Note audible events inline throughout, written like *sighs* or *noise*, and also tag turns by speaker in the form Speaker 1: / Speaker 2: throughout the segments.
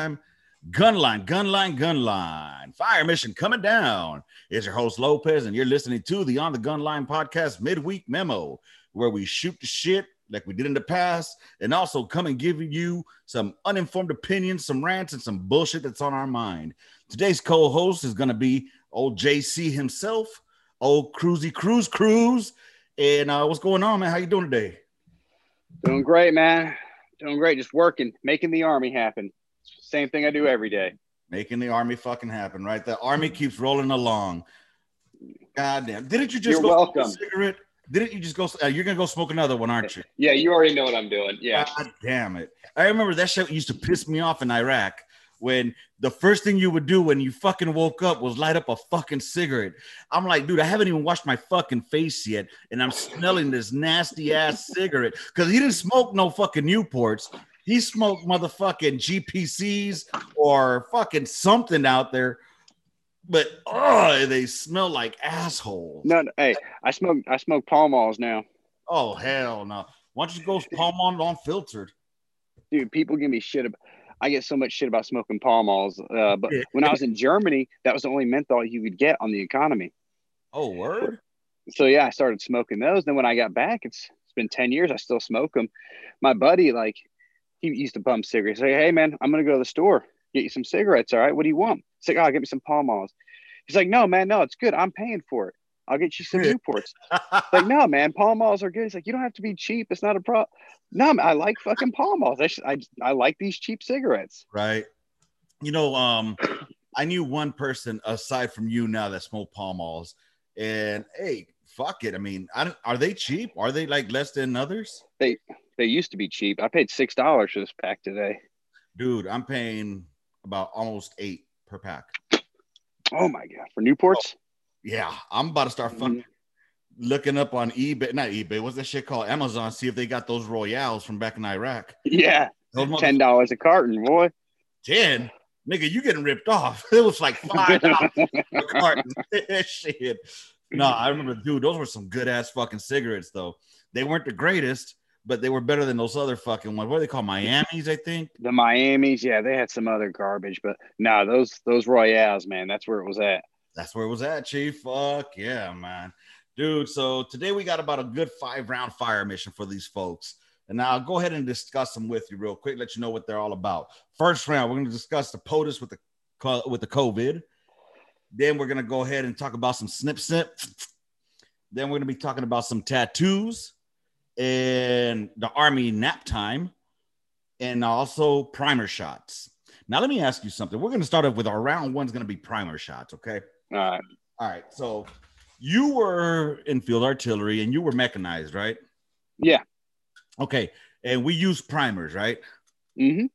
Speaker 1: time. Gunline, gunline, gunline. Fire mission coming down. It's your host Lopez, and you're listening to the On the Gunline podcast midweek memo, where we shoot the shit like we did in the past, and also come and give you some uninformed opinions, some rants, and some bullshit that's on our mind. Today's co-host is gonna be old JC himself, old Cruzy Cruise Cruise. And uh, what's going on, man? How you doing today?
Speaker 2: Doing great, man. Doing great. Just working, making the army happen. Same thing I do every day.
Speaker 1: Making the army fucking happen, right? The army keeps rolling along. God damn. Didn't you just
Speaker 2: You're
Speaker 1: go
Speaker 2: welcome.
Speaker 1: smoke a cigarette? Didn't you just go? Uh, you're gonna go smoke another one, aren't you?
Speaker 2: Yeah, you already know what I'm doing. Yeah.
Speaker 1: God damn it. I remember that shit used to piss me off in Iraq when the first thing you would do when you fucking woke up was light up a fucking cigarette. I'm like, dude, I haven't even washed my fucking face yet, and I'm smelling this nasty ass cigarette because he didn't smoke no fucking Newports. He smoked motherfucking GPCs or fucking something out there. But oh, they smell like assholes.
Speaker 2: No, no, hey, I smoke I smoke Malls now.
Speaker 1: Oh hell no! Why don't you go Pall Mall unfiltered?
Speaker 2: Dude, people give me shit about I get so much shit about smoking Malls. Uh, but when I was in Germany, that was the only menthol you could get on the economy.
Speaker 1: Oh word.
Speaker 2: So yeah, I started smoking those. Then when I got back, it's it's been 10 years. I still smoke them. My buddy, like, he used to bum cigarettes. Like, hey man, I'm gonna go to the store, get you some cigarettes. All right, what do you want? He's like, oh, get me some Pall Malls. He's like, no, man, no, it's good. I'm paying for it. I'll get you some. Newports. like, no, man, Pall Malls are good. He's like, you don't have to be cheap. It's not a problem. No, man, I like fucking Pall Malls. I, sh- I, I like these cheap cigarettes.
Speaker 1: right? You know, um, I knew one person aside from you now that smoked Pall Malls, and hey, fuck it. I mean, I don't, are they cheap? Are they like less than others?
Speaker 2: They used to be cheap. I paid six dollars for this pack today.
Speaker 1: Dude, I'm paying about almost eight per pack.
Speaker 2: Oh my god, for Newports.
Speaker 1: Oh, yeah, I'm about to start fucking mm-hmm. looking up on eBay, not eBay. What's that shit called? Amazon. See if they got those Royales from back in Iraq.
Speaker 2: Yeah, ten dollars a carton, boy.
Speaker 1: ten. Nigga, you getting ripped off. *laughs* It was like five dollars *laughs* a carton. *laughs* Shit. No, I remember, dude, those were some good ass fucking cigarettes, though. They weren't the greatest, but they were better than those other fucking ones. What are they called? Miami's, I think.
Speaker 2: The Miami's, yeah, they had some other garbage, but no, those those Royales, man, that's where it was at.
Speaker 1: That's where it was at, Chief. Fuck yeah, man. Dude, so today we got about a good five round fire mission for these folks. And now I'll go ahead and discuss them with you real quick, let you know what they're all about. First round, we're going to discuss the POTUS with the with the COVID. Then we're going to go ahead and talk about some snip snip. Then we're going to be talking about some tattoos and the army nap time and also primer shots. Now let me ask you something. We're going to start off with our round one's going to be primer shots, okay?
Speaker 2: All right.
Speaker 1: All right. So you were in field artillery and you were mechanized, right?
Speaker 2: Yeah.
Speaker 1: Okay. And we use primers, right?
Speaker 2: hmm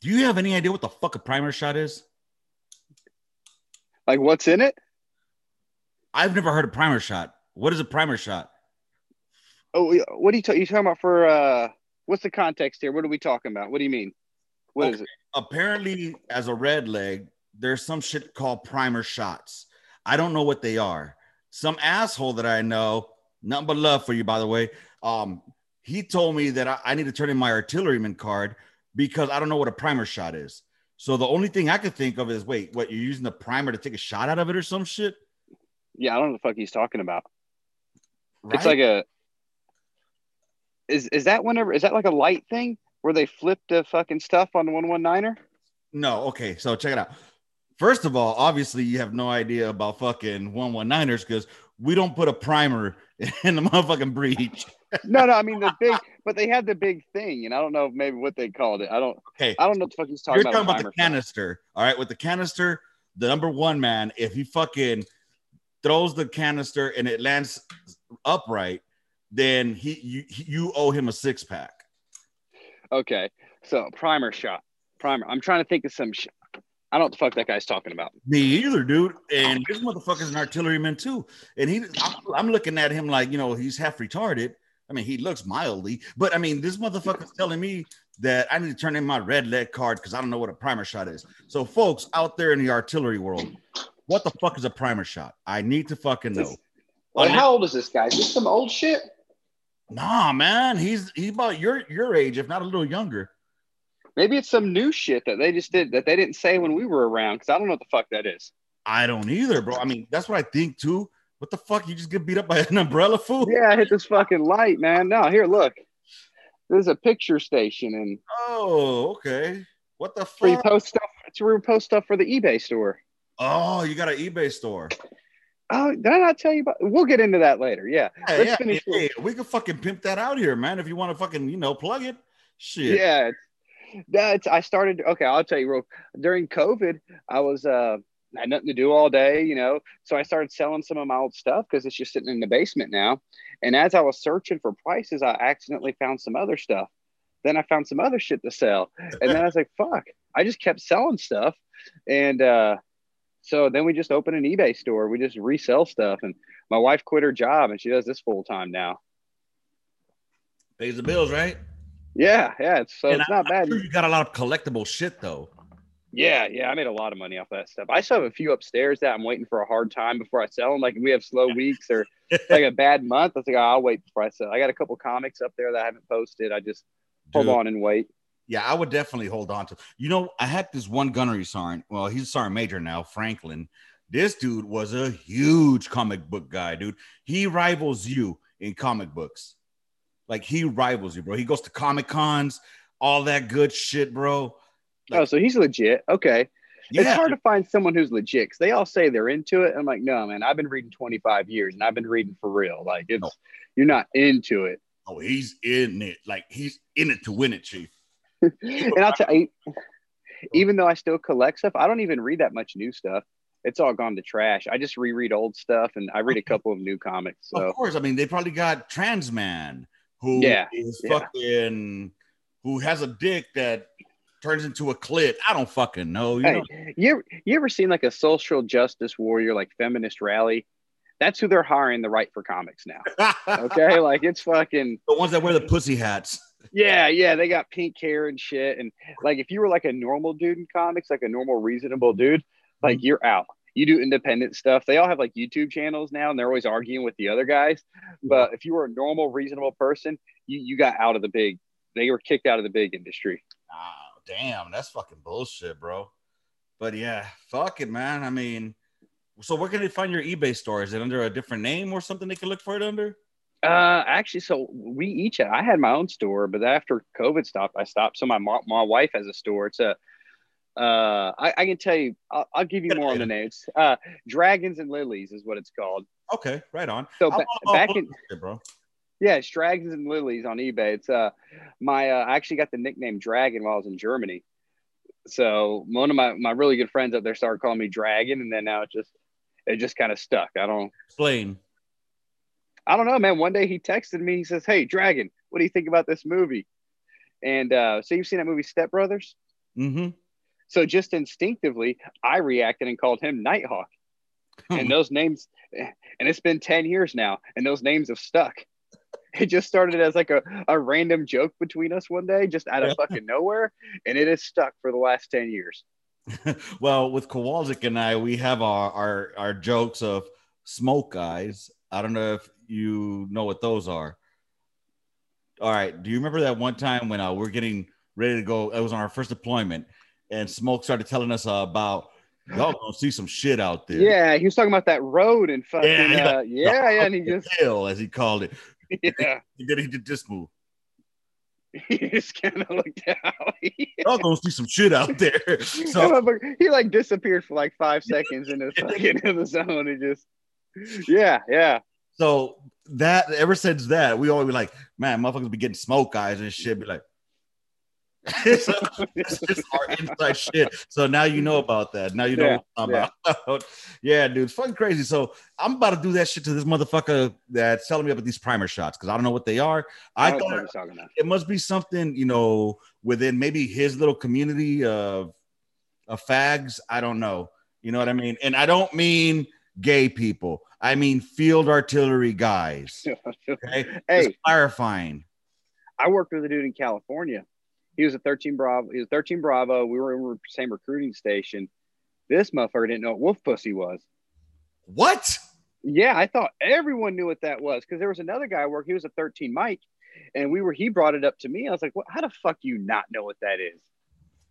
Speaker 1: Do you have any idea what the fuck a primer shot is?
Speaker 2: Like what's in it?
Speaker 1: I've never heard of primer shot. What is a primer shot?
Speaker 2: Oh, what are you, ta- you talking about for? uh What's the context here? What are we talking about? What do you mean? What is
Speaker 1: Okay.
Speaker 2: it?
Speaker 1: Apparently, as a red leg, there's some shit called primer shots. I don't know what they are. Some asshole that I know, nothing but love for you, by the way. Um, he told me that I, I need to turn in my artilleryman card because I don't know what a primer shot is. So the only thing I could think of is wait, what you're using the primer to take a shot out of it or some shit?
Speaker 2: Yeah, I don't know what the fuck he's talking about.
Speaker 1: Right?
Speaker 2: It's like a. Is is that whenever? Is that like a light thing where they flip the fucking stuff on the one one niner?
Speaker 1: No, okay. So check it out. First of all, obviously you have no idea about fucking 119ers because we don't put a primer *laughs* in the motherfucking breech. *laughs*
Speaker 2: No, no, I mean the big, but they had the big thing, and I don't know maybe what they called it. I don't,
Speaker 1: Okay.
Speaker 2: I don't know what the fuck he's talking
Speaker 1: You're
Speaker 2: about.
Speaker 1: talking about the canister. All right. With the canister, the number one man, if he fucking throws the canister and it lands upright, then he you, you owe him a six pack.
Speaker 2: Okay, so primer shot, primer. I'm trying to think of some. Sh- I don't know what the fuck that guy's talking about.
Speaker 1: Me either, dude. And this motherfucker's an artilleryman too. And he, I'm, I'm looking at him like, you know, he's half retarded. I mean, he looks mildly, but I mean, this motherfucker's telling me that I need to turn in my red leg card because I don't know what a primer shot is. So, folks out there in the artillery world, what the fuck is a primer shot? I need to fucking know.
Speaker 3: Well, how old is this guy? Is this some old shit?
Speaker 1: Nah, man, he's he's about your your age, if not a little younger.
Speaker 2: Maybe it's some new shit that they just did that they didn't say when we were around because I don't know what the fuck that is.
Speaker 1: I don't either, bro. I mean, that's what I think too. What the fuck? You just get beat up by *laughs* an umbrella fool?
Speaker 2: Yeah, I hit this fucking light, man. No, here, look. There's a picture station and
Speaker 1: Oh, okay. What the
Speaker 2: where you
Speaker 1: fuck?
Speaker 2: post stuff. It's where you post stuff for the eBay store.
Speaker 1: Oh, you got an eBay store.
Speaker 2: Oh, did I not tell you about? We'll get into that later. Yeah,
Speaker 1: Yeah,
Speaker 2: let's
Speaker 1: yeah,
Speaker 2: finish.
Speaker 1: yeah. We could fucking pimp that out here, man. If you want to fucking, you know, plug it. Shit.
Speaker 2: Yeah, that's. I started. Okay, I'll tell you real. During COVID, I was uh I had nothing to do all day, you know. So I started selling some of my old stuff because it's just sitting in the basement now. And as I was searching for prices, I accidentally found some other stuff. Then I found some other shit to sell, and then I was like, "Fuck!" I just kept selling stuff, and uh, so then we just open an eBay store. We just resell stuff, and my wife quit her job, and she does this full time now.
Speaker 1: Pays the bills, right?
Speaker 2: Yeah, yeah. It's, so
Speaker 1: And
Speaker 2: it's
Speaker 1: I-
Speaker 2: not
Speaker 1: I'm
Speaker 2: bad.
Speaker 1: sure you got a lot of collectible shit though.
Speaker 2: Yeah, yeah, I made a lot of money off that stuff. I still have a few upstairs that I'm waiting for a hard time before I sell them. Like we have slow weeks or *laughs* like a bad month, I was like, oh, I'll wait before I sell. I got a couple comics up there that I haven't posted. I just hold on and wait.
Speaker 1: Yeah, I would definitely hold on to. You know, I had this one gunnery sergeant. Well, he's a sergeant major now, Franklin. This dude was a huge comic book guy, dude. He rivals you in comic books. Like he rivals you, bro. He goes to comic cons, all that good shit, bro.
Speaker 2: Oh, so he's legit. Okay. It's hard to find someone who's legit because they all say they're into it. I'm like, no, man, I've been reading 25 years and I've been reading for real. Like it's
Speaker 1: No.
Speaker 2: you're not into it.
Speaker 1: oh, he's in it. Like he's in it to win it, chief. *laughs*
Speaker 2: and I'll tell you, even though I still collect stuff, I don't even read that much new stuff. It's all gone to trash. I just reread old stuff and I read a couple of new comics. So
Speaker 1: Of course. I mean, they probably got Trans Man who
Speaker 2: Yeah,
Speaker 1: is
Speaker 2: yeah.
Speaker 1: fucking who has a dick that turns into a clit. I don't fucking know. You
Speaker 2: hey,
Speaker 1: know?
Speaker 2: you you ever seen like a social justice warrior, like feminist rally? That's who they're hiring the right for comics now. *laughs* Okay, like it's fucking
Speaker 1: the ones that wear the pussy hats.
Speaker 2: Yeah, yeah. They got pink hair and shit, and like if you were like a normal dude in comics, like a normal reasonable dude, like mm-hmm. you're out. You do independent stuff. They all have like YouTube channels now, and they're always arguing with the other guys. Mm-hmm. But if you were a normal, reasonable person, you you got out of the big. They were kicked out of the big industry.
Speaker 1: Oh, damn, that's fucking bullshit, bro. But yeah, fuck it, man. I mean, so where can they find your eBay store? Is it under a different name or something they can look for it under?
Speaker 2: Uh, actually, so we each I had my own store, but after COVID stopped, I stopped. So my mo- my wife has a store. It's a uh, I, I can tell you, I'll, I'll give you more on the *laughs* names. Uh, Dragons and Lilies is what it's called.
Speaker 1: Okay, right on.
Speaker 2: So
Speaker 1: I'll- I'll-
Speaker 2: back in
Speaker 1: it, bro.
Speaker 2: yeah, it's Dragons and Lilies on eBay. It's uh my uh, I actually got the nickname Dragon while I was in Germany. So one of my my really good friends up there started calling me Dragon, and then now it just it just kind of stuck. I don't
Speaker 1: Explain.
Speaker 2: I don't know, man. One day he texted me. He says, "Hey, Dragon, what do you think about this movie?" And uh, so you've seen that movie Step Brothers.
Speaker 1: Mm-hmm.
Speaker 2: So just instinctively, I reacted and called him Nighthawk. And those names, and it's been 10 years now, and those names have stuck. It just started as like a, a random joke between us one day, just out of fucking nowhere. And it has stuck for the last 10 years. *laughs*
Speaker 1: well, with Kowalczyk and I, we have our, our our jokes of smoke eyes. I don't know if you know what those are. All right. Do you remember that one time when uh, we're getting ready to go? It was on our first deployment, and Smoke started telling us uh, about y'all gonna see some shit out there.
Speaker 2: Yeah, he was talking about that road and fucking,
Speaker 1: Yeah,
Speaker 2: yeah, uh, yeah, yeah. And he just,
Speaker 1: hell, as he called it. *laughs*
Speaker 2: yeah,
Speaker 1: And then he did this move. *laughs*
Speaker 2: he just kind of looked out. *laughs*
Speaker 1: Y'all gonna see some shit out there. So
Speaker 2: he like disappeared for like five seconds in the fucking in the zone and just, yeah, yeah.
Speaker 1: So that ever since that, we always be like, man, motherfuckers be getting smoke eyes and shit. Be like, *laughs* so it's just our inside shit. So now you know about that. Now you know
Speaker 2: Yeah,
Speaker 1: what I'm about. *laughs* yeah, dude, it's fucking crazy. So I'm about to do that shit to this motherfucker that's telling me about these primer shots because I don't know what they are. I
Speaker 2: what
Speaker 1: thought
Speaker 2: he's talking about.
Speaker 1: it must be something, you know, within maybe his little community of of fags. I don't know. You know what I mean? And I don't mean gay people. I mean field artillery guys. *laughs* Okay.
Speaker 2: Hey.
Speaker 1: Just clarifying.
Speaker 2: I worked with a dude in California. He was a 13 Bravo. He was 13 Bravo. We were in the same recruiting station. This motherfucker didn't know what wolf pussy was.
Speaker 1: What?
Speaker 2: Yeah, I thought everyone knew what that was because there was another guy worked. He was a 13 Mike, and we were. He brought it up to me. I was like, "What? How the fuck you not know what that is?"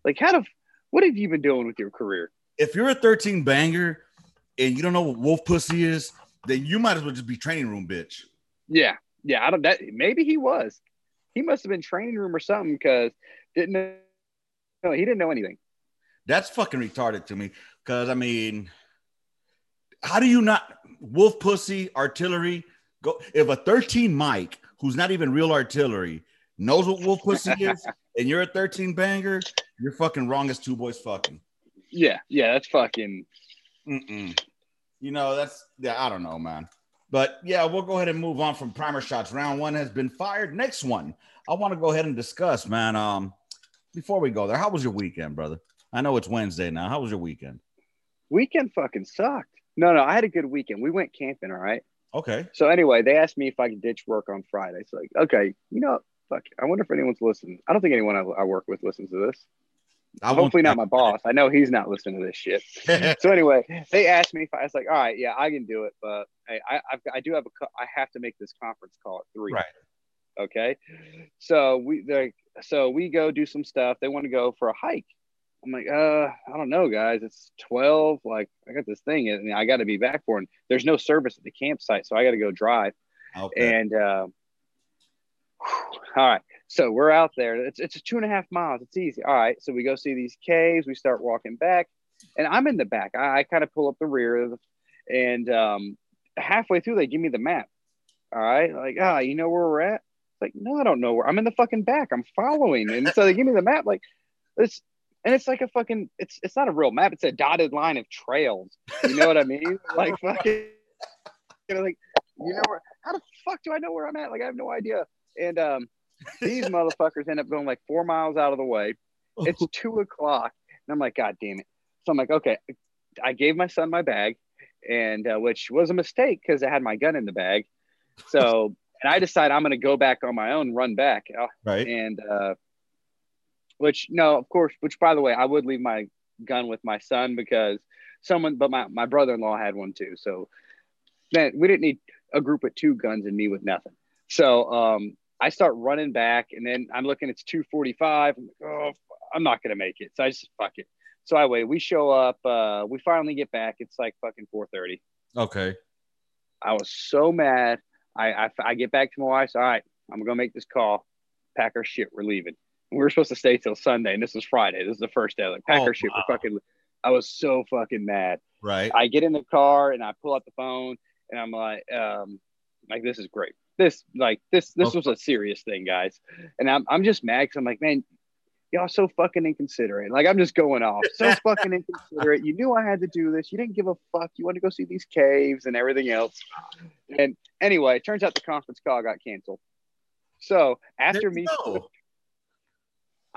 Speaker 2: Like, how the what have you been doing with your career?
Speaker 1: If you're a 13 banger and you don't know what wolf pussy is, then you might as well just be training room bitch.
Speaker 2: Yeah, yeah. I don't. That maybe he was. He must have been training room or something because didn't know. He didn't know anything.
Speaker 1: That's fucking retarded to me. Because I mean, how do you not wolf pussy artillery go? If a 13 Mike who's not even real artillery knows what wolf pussy *laughs* is, and you're a 13 banger, you're fucking wrong as two boys fucking.
Speaker 2: Yeah, yeah, that's fucking.
Speaker 1: Mm-mm. You know, that's yeah, I don't know, man. But yeah, we'll go ahead and move on from primer shots. Round one has been fired. Next one, I want to go ahead and discuss, man. Um, before we go there, how was your weekend, brother? I know it's Wednesday now. How was your weekend?
Speaker 2: Weekend fucking sucked. No, no, I had a good weekend. We went camping, all right.
Speaker 1: Okay.
Speaker 2: So anyway, they asked me if I could ditch work on Friday. It's like, okay, you know, fuck. I wonder if anyone's listening. I don't think anyone I, I work with listens to this.
Speaker 1: I
Speaker 2: Hopefully not my boss. I know he's not listening to this shit. *laughs* so anyway, they asked me if I, was like, all right, yeah, I can do it, but hey, I I've, I do have a I have to make this conference call at three.
Speaker 1: Right.
Speaker 2: Okay. So we like so we go do some stuff. They want to go for a hike. I'm like, uh, I don't know, guys. It's 12. Like, I got this thing and I got to be back for, and there's no service at the campsite, so I got to go drive.
Speaker 1: Okay.
Speaker 2: And uh, all right, so we're out there. It's it's two and a half miles. It's easy. All right, so we go see these caves. We start walking back, and I'm in the back. I, I kind of pull up the rear, of the, and um, halfway through they give me the map. All right, like ah, you know where we're at? It's like no, I don't know where. I'm in the fucking back. I'm following, and so they give me the map. Like it's and it's like a fucking. It's it's not a real map. It's a dotted line of trails. You know what I mean? *laughs* like fucking. You know, like you know where? How the fuck do I know where I'm at? Like I have no idea. And um, these motherfuckers end up going like four miles out of the way. It's two o'clock, and I'm like, God damn it! So I'm like, okay. I gave my son my bag, and uh, which was a mistake because I had my gun in the bag. So, *laughs* and I decide I'm going to go back on my own, run back, uh,
Speaker 1: right.
Speaker 2: and uh, which no, of course, which by the way, I would leave my gun with my son because someone, but my my brother-in-law had one too. So, man, we didn't need a group with two guns and me with nothing. So, um, I start running back, and then I'm looking. It's 2:45. I'm like, oh, I'm not gonna make it. So I just fuck it. So I wait. We show up. Uh, we finally get back. It's like fucking 4:30.
Speaker 1: Okay.
Speaker 2: I was so mad. I, I I get back to my wife. All right, I'm gonna make this call. Pack our shit. We're leaving. We were supposed to stay till Sunday, and this is Friday. This is the first day. Like pack
Speaker 1: Oh,
Speaker 2: our shit.
Speaker 1: wow.
Speaker 2: We're fucking. I was so fucking mad.
Speaker 1: Right.
Speaker 2: I get in the car and I pull out the phone and I'm like, um, like this is great. This like this this was a serious thing, guys. And I'm I'm just mad because I'm like, man, y'all so fucking inconsiderate. Like I'm just going off. So *laughs* fucking inconsiderate. You knew I had to do this. You didn't give a fuck. You want to go see these caves and everything else. And anyway, it turns out the conference call got canceled. So after me
Speaker 1: go.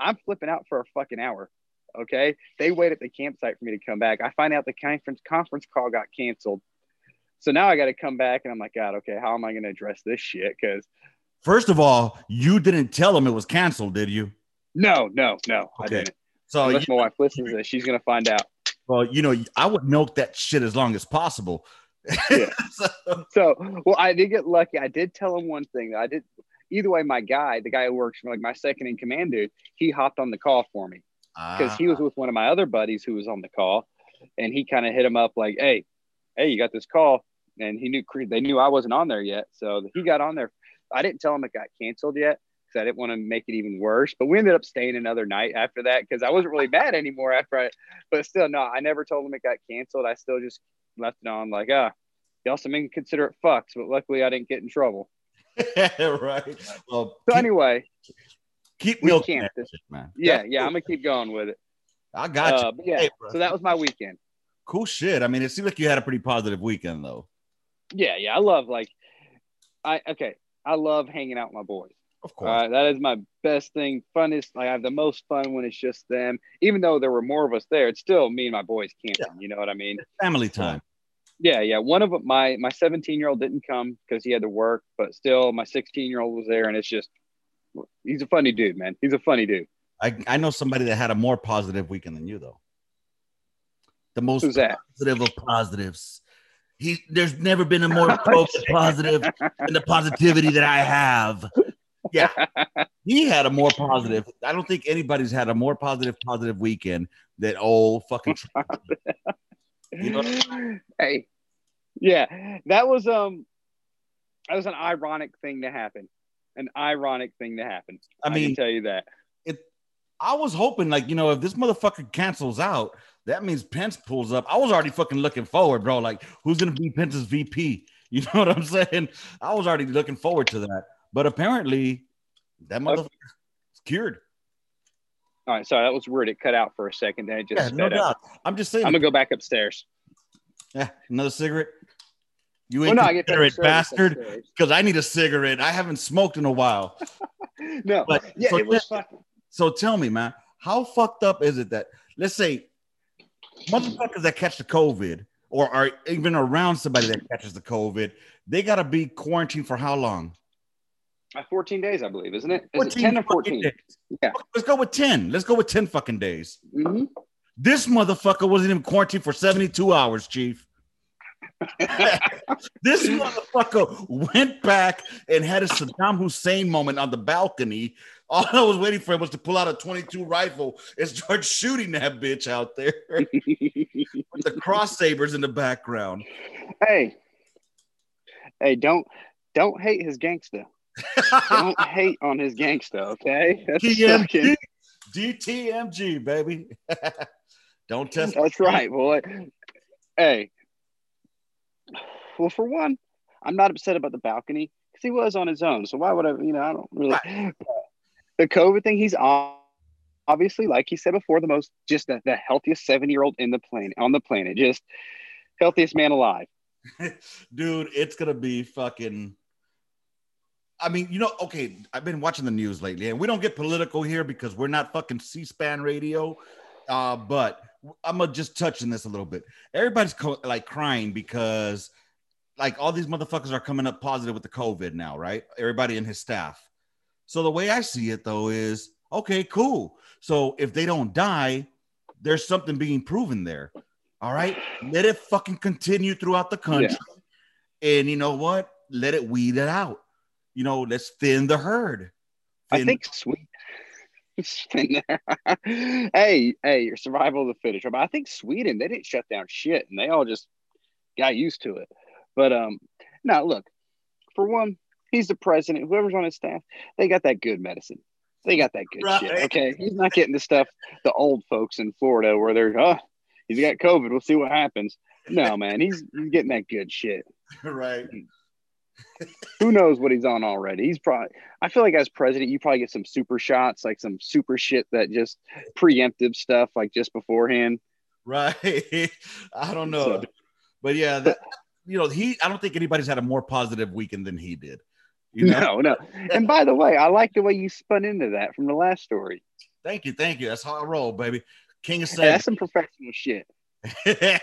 Speaker 2: I'm flipping out for a fucking hour. Okay. They wait at the campsite for me to come back. I find out the conference conference call got canceled. So now I got to come back and I'm like, God, okay, how am I going to address this shit? Because
Speaker 1: First of all, you didn't tell them it was canceled, did you?
Speaker 2: no, no, no, I didn't.
Speaker 1: So,
Speaker 2: Unless
Speaker 1: you,
Speaker 2: my wife listens to this, she's going to find out.
Speaker 1: well, you know, I would milk that shit as long as possible.
Speaker 2: Yeah. *laughs*
Speaker 1: So-
Speaker 2: So, well, I did get lucky. I did tell him one thing. I did. Either way, my guy, the guy who works for like my second in command dude, he hopped on the call for me. because he was
Speaker 1: Ah.
Speaker 2: with one of my other buddies who was on the call, and he kind of hit him up like, "Hey, hey, you got this call?" And he knew they knew I wasn't on there yet, so he got on there. I didn't tell him it got canceled yet because I didn't want to make it even worse. But we ended up staying another night after that because I wasn't really mad anymore after I. But still, no, I never told him it got canceled. I still just left it on like, ah, y'all some inconsiderate fucks. But luckily, I didn't get in trouble. *laughs*
Speaker 1: right. Well,
Speaker 2: So
Speaker 1: keep,
Speaker 2: anyway,
Speaker 1: keep milking that shit, man.
Speaker 2: yeah, yeah. I'm gonna keep going with it.
Speaker 1: I got you.
Speaker 2: Uh, yeah,
Speaker 1: Hey,
Speaker 2: so that was my weekend.
Speaker 1: Cool shit. I mean, it seemed like you had a pretty positive weekend, though.
Speaker 2: Yeah, yeah. I love like I okay. I love hanging out with my boys.
Speaker 1: Of course.
Speaker 2: right, that is my best thing. Funnest. Like I have the most fun when it's just them. Even though there were more of us there, it's still me and my boys camping. You know what I mean?
Speaker 1: Family time.
Speaker 2: Yeah, yeah. One of my my 17 year old didn't come because he had to work, but still my 16 year old was there, and it's just he's a funny dude, man. He's a funny dude.
Speaker 1: I, I know somebody that had a more positive weekend than you, though. The most
Speaker 2: Who's that?
Speaker 1: positive of positives. He, there's never been a more *laughs* COVID positive than the positivity that I have. Yeah. *laughs* he had a more positive. I don't think anybody's had a more positive, positive weekend than old fucking.
Speaker 2: you know *laughs* hey, yeah, that was um, that was an ironic thing to happen. An ironic thing to happen. I, I mean, tell you that.
Speaker 1: It. I was hoping, like you know, if this motherfucker cancels out, that means Pence pulls up. I was already fucking looking forward, bro. Like, who's gonna be Pence's VP? *laughs* You know what I'm saying? I was already looking forward to that. But apparently, that motherfucker is cured.
Speaker 2: All right, sorry, that was weird. It cut out for a second. Then it just yeah, no doubt.
Speaker 1: I'm just saying.
Speaker 2: I'm gonna go back upstairs.
Speaker 1: Yeah, another cigarette. You ain't well, no, cigarette bastard. Because I need a cigarette. I haven't smoked in a while. *laughs*
Speaker 2: no, but yeah, so, it was fucking.
Speaker 1: So tell me, man, how fucked up is it that let's say motherfuckers that catch the COVID or are even around somebody that catches the COVID, they gotta be quarantined for how long?
Speaker 2: Uh, 14 days, I believe, isn't it? Is 14, it 10 or 14? Days.
Speaker 1: Yeah. Let's go with 10. Let's go with 10 fucking days. Mm-hmm. This motherfucker wasn't even quarantined for 72 hours, Chief. *laughs* this motherfucker went back and had a Saddam Hussein moment on the balcony. All I was waiting for him was to pull out a 22 rifle and start *laughs* shooting that bitch out there *laughs* with the cross sabers in the background.
Speaker 2: Hey, hey, don't don't hate his gangster. don't *laughs* hate on his gangster, okay?
Speaker 1: That's TMG, DTMG, baby. don't test.
Speaker 2: That's right, boy. Hey, well, for one, I'm not upset about the balcony because he was on his own. So why would I? You know, I don't really. *sighs* Uh, The COVID thing, he's obviously, like he said before, the most just the, the healthiest seven year old in the planet on the planet, just healthiest man alive. *laughs*
Speaker 1: Dude, it's gonna be fucking. I mean, you know, okay, I've been watching the news lately, and we don't get political here because we're not fucking C-SPAN radio. Uh, but I'm gonna just touch on this a little bit. Everybody's co- like crying because like all these motherfuckers are coming up positive with the COVID now, right? Everybody in his staff. So the way I see it though is okay, cool. So if they don't die, there's something being proven there. All right. Let it fucking continue throughout the country. Yeah. And you know what? Let it weed it out. You know, let's thin the herd.
Speaker 2: Thin- I think sweet. *laughs* hey, hey, your survival of the fittest. But I think Sweden, they didn't shut down shit and they all just got used to it. But um, now look, for one, he's the president. Whoever's on his staff, they got that good medicine. They got that good right. shit. Okay, he's not getting the stuff the old folks in Florida where they're oh, he's got COVID. We'll see what happens. No, *laughs* man, he's he's getting that good shit.
Speaker 1: Right. Hmm.
Speaker 2: Who knows what he's on already? He's probably. I feel like as president, you probably get some super shots, like some super shit that just preemptive stuff, like just beforehand.
Speaker 1: Right. *laughs* I don't know, so, but yeah, that, you know, he I don't think anybody's had a more positive weekend than he did.
Speaker 2: You know? No, no. And by the way, I like the way you spun into that from the last story.
Speaker 1: Thank you, thank you. That's how I roll, baby. King of
Speaker 2: Hey, that's some professional shit. *laughs*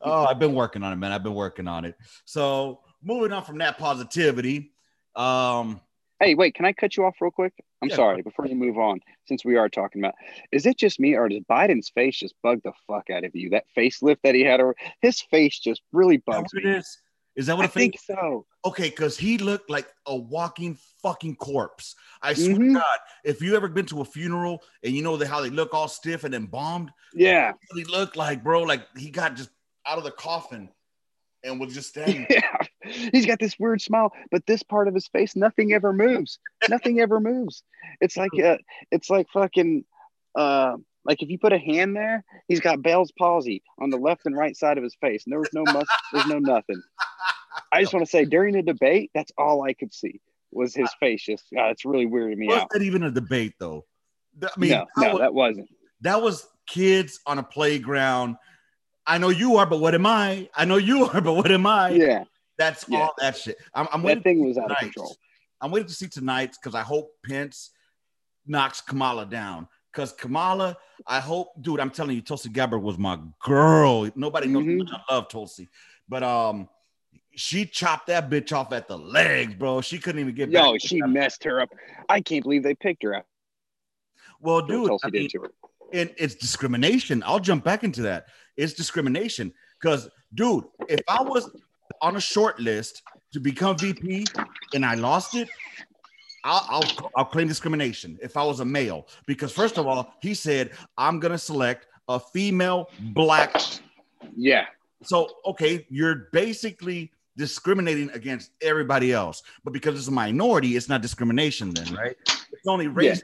Speaker 1: oh, I've been working on it, man. I've been working on it. So moving on from that positivity. Um,
Speaker 2: Hey, wait, can I cut you off real quick? I'm yeah, sorry, before you move on, since we are talking about is it just me or does Biden's face just bug the fuck out of you? That facelift that he had, or his face just really bugs me.
Speaker 1: It is. Is that what I
Speaker 2: think so?
Speaker 1: Okay, because he looked like a walking fucking corpse. I swear mm-hmm. God, if you ever been to a funeral and you know the, how they look all stiff and embalmed,
Speaker 2: yeah,
Speaker 1: he looked like bro, like he got just out of the coffin and was just *laughs* standing.
Speaker 2: Yeah, he's got this weird smile, but this part of his face, nothing ever moves. nothing ever moves. It's like uh, it's like fucking uh, like if you put a hand there, he's got Bell's palsy on the left and right side of his face, and there was no mus- there's no nothing. I just want to say during the debate, that's all I could see was his face. Just uh, it's really weirding me
Speaker 1: was
Speaker 2: out.
Speaker 1: That even a debate though. I mean,
Speaker 2: no, no, was, that wasn't.
Speaker 1: That was kids on a playground I know you are, but what am I? I know you are, *laughs* but what am I?
Speaker 2: Yeah.
Speaker 1: That's yeah. all that shit. I'm, I'm
Speaker 2: that
Speaker 1: waiting.
Speaker 2: thing was out of control.
Speaker 1: I'm waiting to see tonight because I hope Pence knocks Kamala down. Because Kamala, I hope, dude, I'm telling you, Tulsi Gabbard was my girl. Nobody knows mm-hmm. much I love Tulsi, but um, she chopped that bitch off at the legs, bro. She couldn't even get.
Speaker 2: Yo, she messed her up. I can't believe they picked her up.
Speaker 1: Well, dude, Tulsi I mean, did to her. And it's discrimination. I'll jump back into that. It's discrimination. Because, dude, if I was on a short list to become VP and I lost it, I'll, I'll I'll claim discrimination if I was a male because first of all, he said I'm gonna select a female black.
Speaker 2: Yeah.
Speaker 1: So okay, you're basically discriminating against everybody else, but because it's a minority, it's not discrimination then, right? It's only
Speaker 2: Yeah.
Speaker 1: racist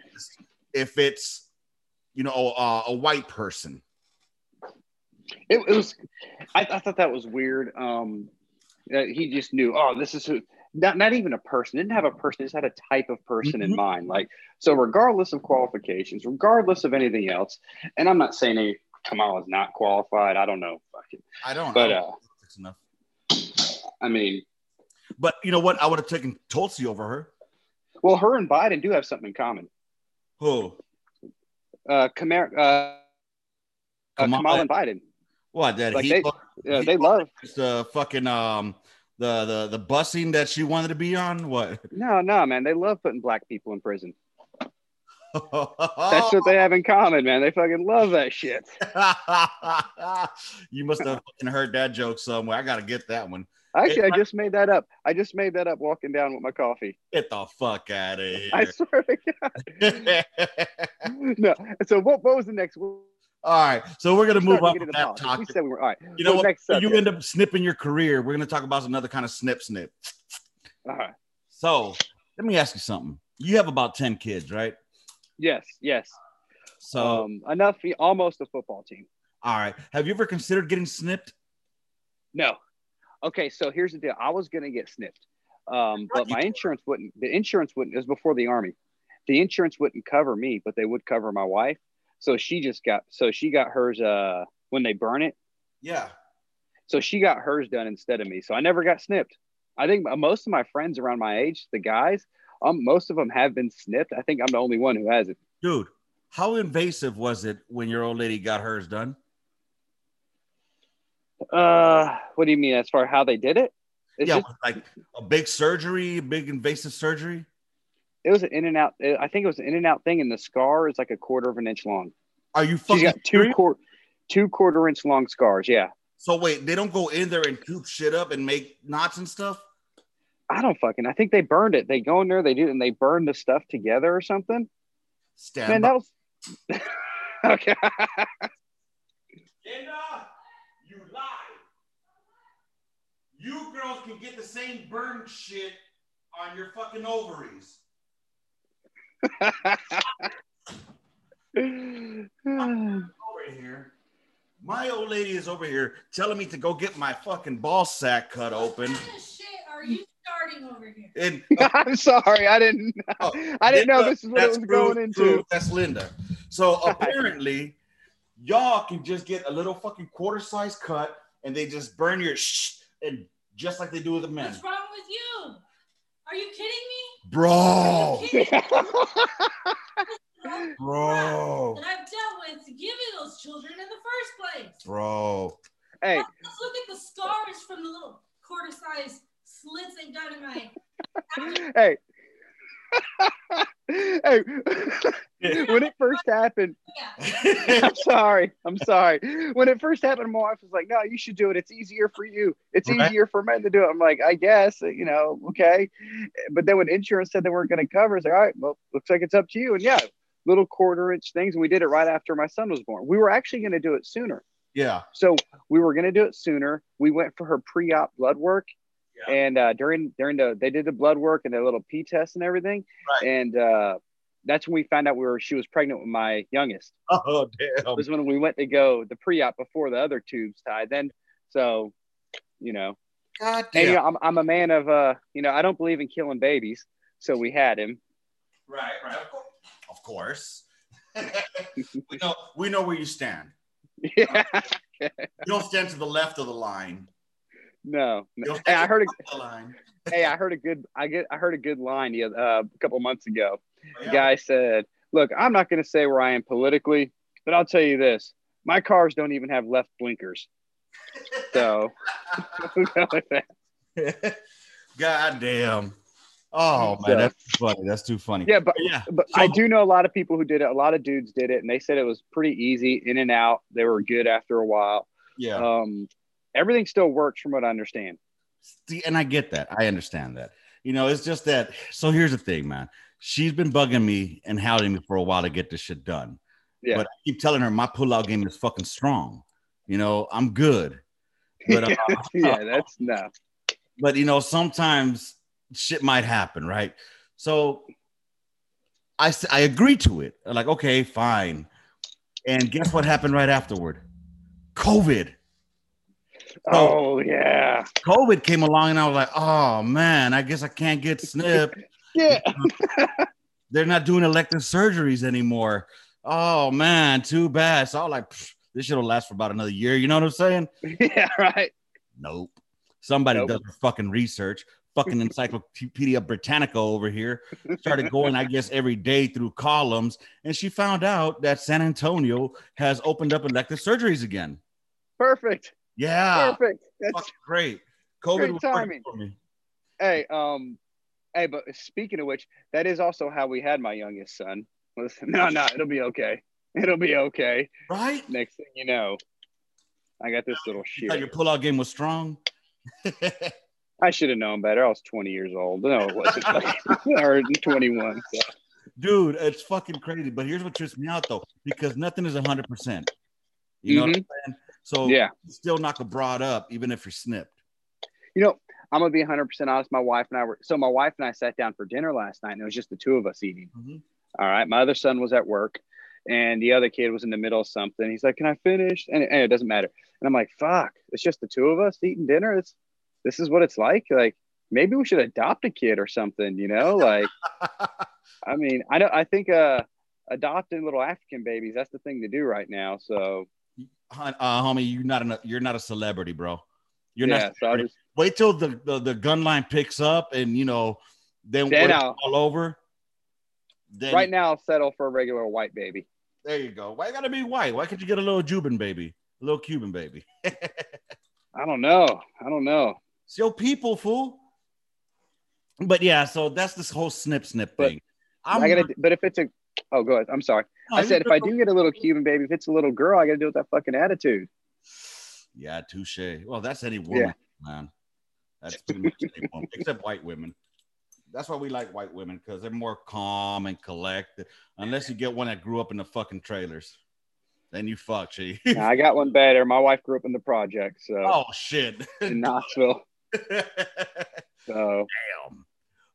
Speaker 1: if it's you know a, a white person.
Speaker 2: It, it was. I, I thought that was weird. Um, uh, he just knew. Oh, this is who. Not not even a person. Didn't have a person. Just had a type of person in
Speaker 1: Mhm.
Speaker 2: mind. Like so, regardless of qualifications, regardless of anything else. And I'm not saying any Kamal is not qualified. I don't know. Fucking.
Speaker 1: I don't. Know.
Speaker 2: But,
Speaker 1: I don't
Speaker 2: uh. I mean,
Speaker 1: But you know what? I would have taken Tulsi over her.
Speaker 2: well, her and Biden do have something in common.
Speaker 1: Who?
Speaker 2: Uh, Kamar, uh, uh,
Speaker 1: Kamala-
Speaker 2: and Biden.
Speaker 1: What? That
Speaker 2: Like
Speaker 1: he
Speaker 2: they- Yeah, they love.
Speaker 1: the fucking um the the the busing that she wanted to be on. What? *laughs*
Speaker 2: No, no, man. They love putting black people in prison. That's what they *laughs* have in common, man. They fucking love that shit.
Speaker 1: you must have fucking heard that joke somewhere. I gotta get that one.
Speaker 2: Actually, I just made that up. I just made that up walking down with my coffee.
Speaker 1: Get the fuck out of here.
Speaker 2: I swear to God. *laughs* No. So what, what was the next?
Speaker 1: All right, so we're gonna move on from that
Speaker 2: We
Speaker 1: topic.
Speaker 2: said we were all right.
Speaker 1: You know what?
Speaker 2: next
Speaker 1: You end up snipping your career. We're gonna talk about another kind of snip snip.
Speaker 2: All right.
Speaker 1: So let me ask you something. You have about ten kids, right?
Speaker 2: Yes, yes.
Speaker 1: So
Speaker 2: um, enough. Almost a football team.
Speaker 1: all right, have you ever considered getting snipped?
Speaker 2: No. Okay, so here's the deal. I was gonna get snipped, um, but my insurance wouldn't. The insurance wouldn't. It was before the army. The insurance wouldn't cover me, but they would cover my wife. So she just got. So she got hers. Uh, when they burn it.
Speaker 1: Yeah.
Speaker 2: So she got hers done instead of me. So I never got snipped. I think most of my friends around my age, the guys, um, most of them have been snipped. I think I'm the only one who has it.
Speaker 1: Dude, how invasive was it when your old lady got hers done?
Speaker 2: Uh, what do you mean as far as how they did it? It's
Speaker 1: yeah,
Speaker 2: just,
Speaker 1: like a big surgery, big invasive surgery.
Speaker 2: It was an in and out. I think it was an in and out thing, and the scar is like a quarter of an inch long.
Speaker 1: Are you
Speaker 2: She's
Speaker 1: fucking
Speaker 2: got two quarter, two quarter inch long scars. Yeah,
Speaker 1: So wait, they don't go in there and coop shit up and make knots and stuff?
Speaker 2: I don't fucking. I think they burned it. They go in there, they do, and they burn the stuff together or something.
Speaker 1: Stand
Speaker 2: Man,
Speaker 1: by.
Speaker 2: that was *laughs* okay.
Speaker 1: Linda, you lie. You girls can get the same burn shit on your fucking ovaries. Over here. My old lady is over here telling me to go get my fucking ball sack cut open.
Speaker 4: What kind of shit are you starting over here?
Speaker 1: And *laughs* uh,
Speaker 2: I'm sorry, I didn't.
Speaker 1: Oh,
Speaker 2: I didn't know this is what it was
Speaker 1: true,
Speaker 2: going
Speaker 1: true,
Speaker 2: into.
Speaker 1: That's Linda. So *laughs* apparently, y'all can just get a little fucking quarter size cut and they just burn your shh and just like they do with the men.
Speaker 4: What's wrong with you? Are you kidding me?
Speaker 1: Bro,
Speaker 4: Are you kidding me? *laughs*
Speaker 1: bro,
Speaker 4: That I've dealt with to give you those children in the first place.
Speaker 1: bro.
Speaker 2: hey,
Speaker 4: Let's look at the scars from the little quarter size slits they've done in my. *laughs*
Speaker 2: hey. *laughs* hey, *laughs* when it first happened, I'm sorry. I'm sorry. When it first happened, my wife was like, "No, you should do it. It's easier for you. It's
Speaker 1: Right.
Speaker 2: easier for men to do it." I'm like, "I guess, you know, okay." But then when insurance said they weren't going to cover, it's like, "All right, well, looks like it's up to you." And yeah, little quarter inch things, and we did it right after my son was born. We were actually going to do it sooner.
Speaker 1: Yeah.
Speaker 2: So we were going to do it sooner. We went for her pre-op blood work,
Speaker 1: Yeah.
Speaker 2: and uh, during during the they did the blood work and the little P test and everything,
Speaker 1: Right.
Speaker 2: and uh, that's when we found out we were she was pregnant with my youngest.
Speaker 1: Oh damn.
Speaker 2: Was when we went to go the pre-op before the other tubes tied. Then, so you know,
Speaker 1: God
Speaker 2: and you
Speaker 1: damn.
Speaker 2: know, I'm I'm a man of uh, you know, I don't believe in killing babies, so we had him.
Speaker 1: Right, right. Of course. Of course. *laughs* we know we know where you stand. *laughs*
Speaker 2: yeah,
Speaker 1: You don't stand to the left of the line.
Speaker 2: No. No. Hey, I heard a
Speaker 1: the left of the line.
Speaker 2: hey, I heard a good I get I heard a good line oth- uh, a couple months ago. The
Speaker 1: Yeah.
Speaker 2: guy said, "Look, I'm not going to say where I am politically, but I'll tell you this: my cars don't even have left blinkers." So, we'll go with that.
Speaker 1: God damn. Oh man, that's too funny. That's too funny.
Speaker 2: yeah, but
Speaker 1: yeah.
Speaker 2: but
Speaker 1: So-
Speaker 2: I do know a lot of people who did it. A lot of dudes did it, and they said it was pretty easy, in and out. They were good after a while.
Speaker 1: Yeah.
Speaker 2: Um, everything still works, from what I understand.
Speaker 1: See, and I get that. I understand that. You know, it's just that. So here's the thing, man. she's been bugging me and hounding me for a while to get this shit done.
Speaker 2: Yeah.
Speaker 1: But I keep telling her my pullout game is fucking strong. You know, I'm good. But uh, *laughs*
Speaker 2: yeah, that's *laughs* no.
Speaker 1: but you know, sometimes shit might happen, right? So I I agree to it. I'm like, okay, fine. And guess what happened right afterward? COVID.
Speaker 2: Oh yeah.
Speaker 1: COVID came along, and I was like, oh man, I guess I can't get snipped. *laughs*
Speaker 2: Yeah. *laughs*
Speaker 1: They're not doing elective surgeries anymore. Oh man, too bad. So I was like, this shit will last for about another year. You know what I'm saying? *laughs*
Speaker 2: yeah, right.
Speaker 1: Nope. Somebody
Speaker 2: Nope.
Speaker 1: does their fucking research. Fucking Encyclopedia Britannica over here started going, I guess, every day through columns, and she found out that San Antonio has opened up elective surgeries again.
Speaker 2: Perfect.
Speaker 1: Yeah,
Speaker 2: Perfect. That's
Speaker 1: great. COVID
Speaker 2: timing.
Speaker 1: for me.
Speaker 2: hey, um, hey, but speaking of which, that is also how we had my youngest son. Listen, *laughs* no, no, it'll be okay. It'll be okay.
Speaker 1: Right?
Speaker 2: Next thing you know, I got this little
Speaker 1: You your pullout game was strong. *laughs*
Speaker 2: I should have known better. I was 20 years old. No, it wasn't. *laughs* or 21. So.
Speaker 1: Dude, it's fucking crazy. But here's what trips me out though, because nothing is hundred percent. You know what I'm saying? So
Speaker 2: Mm-hmm. Yeah.
Speaker 1: still knock a broad up, even if you're snipped.
Speaker 2: You know, I'm gonna be 100 percent honest. My wife and I were so my wife and I sat down for dinner last night, and it was just the two of us eating.
Speaker 1: Mhm.
Speaker 2: All right, my other son was at work, and the other kid was in the middle of something. He's like, "Can I finish?" And, and it doesn't matter. And I'm like, "Fuck, it's just the two of us eating dinner. It's this is what it's like. Like maybe we should adopt a kid or something. You know, like *laughs* I mean, I know I think uh adopting little African babies that's the thing to do right now. So
Speaker 1: uh, homie, you're not a you're not a celebrity, bro. You're
Speaker 2: yeah,
Speaker 1: not.
Speaker 2: so just
Speaker 1: Wait till the, the the gun line picks up, and you know, then all over. Then
Speaker 2: right now settle for a regular white baby.
Speaker 1: there you go. Why gotta be white? Why can't you get a little Cuban baby, a little Cuban baby? *laughs*
Speaker 2: I don't know. I don't know.
Speaker 1: It's your people, fool. But yeah, so that's this whole snip snip
Speaker 2: But
Speaker 1: thing.
Speaker 2: i gotta, but if it's a, oh, go ahead. I'm sorry.
Speaker 1: No,
Speaker 2: I said if I do *laughs* get a little Cuban baby, if it's a little girl, I got to deal with that fucking attitude.
Speaker 1: Yeah, touche. Well, that's any woman, man. That's pretty much any woman, except white women. That's why we like white women because they're more calm and collected. Unless you get one that grew up in the fucking trailers, then you fuck, she.
Speaker 2: Now, I got one better. My wife grew up in the project, so
Speaker 1: oh shit.
Speaker 2: in Knoxville. *laughs* So
Speaker 1: Damn.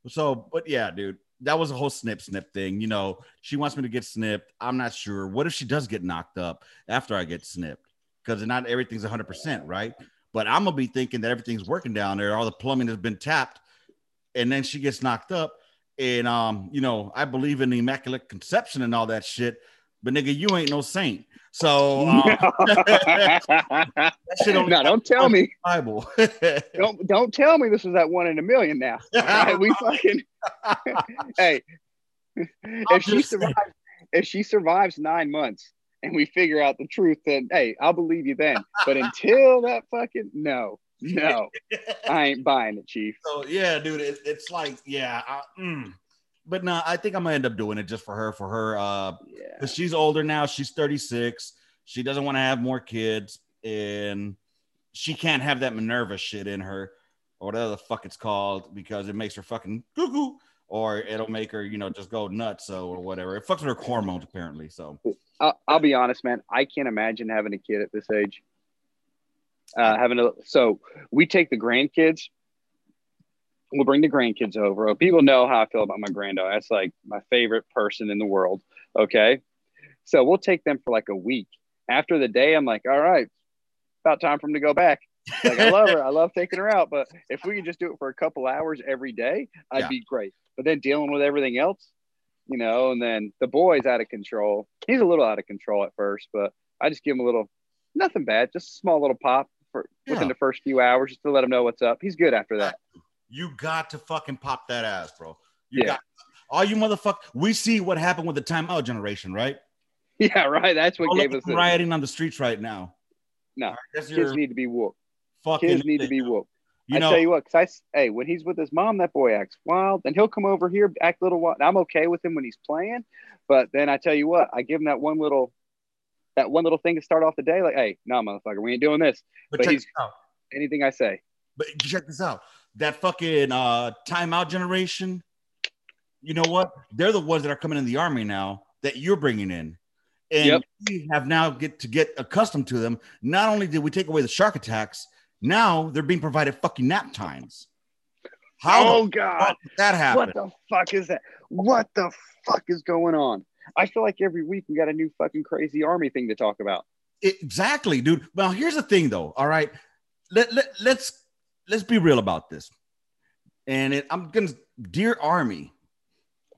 Speaker 1: So, but yeah, dude, that was a whole snip snip thing. You know, she wants me to get snipped. I'm not sure. What if she does get knocked up after I get snipped? Because not everything's 100%, right? But I'm gonna be thinking that everything's working down there. All the plumbing has been tapped, and then she gets knocked up. And um, you know, I believe in the immaculate conception and all that shit. But nigga, you ain't no saint. So *laughs* um, *laughs* that shit only
Speaker 2: no, don't tell me.
Speaker 1: Bible. *laughs*
Speaker 2: Don't don't tell me this is that one in a million now. Right, we fucking hey. If she
Speaker 1: saying.
Speaker 2: survives, if she survives nine months and we figure out the truth, then hey, I'll believe you then. But until that fucking no, no, I ain't buying it, Chief.
Speaker 1: So yeah, dude, it, it's like yeah, I, mm. But no, I think I'm gonna end up doing it just for her, for her, uh,
Speaker 2: Yeah.
Speaker 1: because she's older now. She's 36. She doesn't want to have more kids, and she can't have that Minerva shit in her, or whatever the fuck it's called, because it makes her fucking cuckoo, or it'll make her, you know, just go nuts, so or whatever. It fucks with her hormones apparently. So
Speaker 2: I'll, I'll be honest, man. I can't imagine having a kid at this age. Uh, having a so we take the grandkids. We'll bring the grandkids over. Oh, people know how I feel about my granddaughter. That's like my favorite person in the world. Okay, so we'll take them for like a week. After the day, I'm like, all right, about time for them to go back. Like I love her. I love taking her out. But if we could just do it for a couple hours every day, I'd
Speaker 1: Yeah.
Speaker 2: be great. But then dealing with everything else, you know, and then the boy's out of control. He's a little out of control at first, but I just give him a little, nothing bad, just a small little pop for within the first few hours just to let him know what's up. He's good after that.
Speaker 1: You got to fucking pop that ass, bro. You
Speaker 2: Yeah.
Speaker 1: got all you motherfucker. We see what happened with the timeout generation, right? *laughs*
Speaker 2: Yeah, right. That's what
Speaker 1: All
Speaker 2: gave us
Speaker 1: rioting on the streets right now.
Speaker 2: No, Kids
Speaker 1: your
Speaker 2: need to be whooped.
Speaker 1: fucking.
Speaker 2: Kids need to be whooped.
Speaker 1: You
Speaker 2: I
Speaker 1: know,
Speaker 2: tell you what, because I hey, when he's with his mom, that boy acts wild. Then he'll come over here, act a little wild. I'm okay with him when he's playing, but then I tell you what, I give him that one little, that one little thing to start off the day. Like, hey, no, motherfucker, we ain't doing this.
Speaker 1: but,
Speaker 2: but
Speaker 1: check
Speaker 2: he's-
Speaker 1: this out.
Speaker 2: Anything I say,
Speaker 1: But check this out. That fucking uh timeout generation. you know what? They're the ones that are coming in the army now that you're bringing in. And
Speaker 2: Yep.
Speaker 1: we have now get to get accustomed to them. Not only did we take away the shark attacks, now they're being provided fucking nap times. How
Speaker 2: oh God.
Speaker 1: that happen?
Speaker 2: What the fuck is that? What the fuck is going on? I feel like every week we got a new fucking crazy army thing to talk about.
Speaker 1: exactly, dude. Well, here's the thing, though. All right, let, let let's let's be real about this. And it, I'm gonna, dear Army,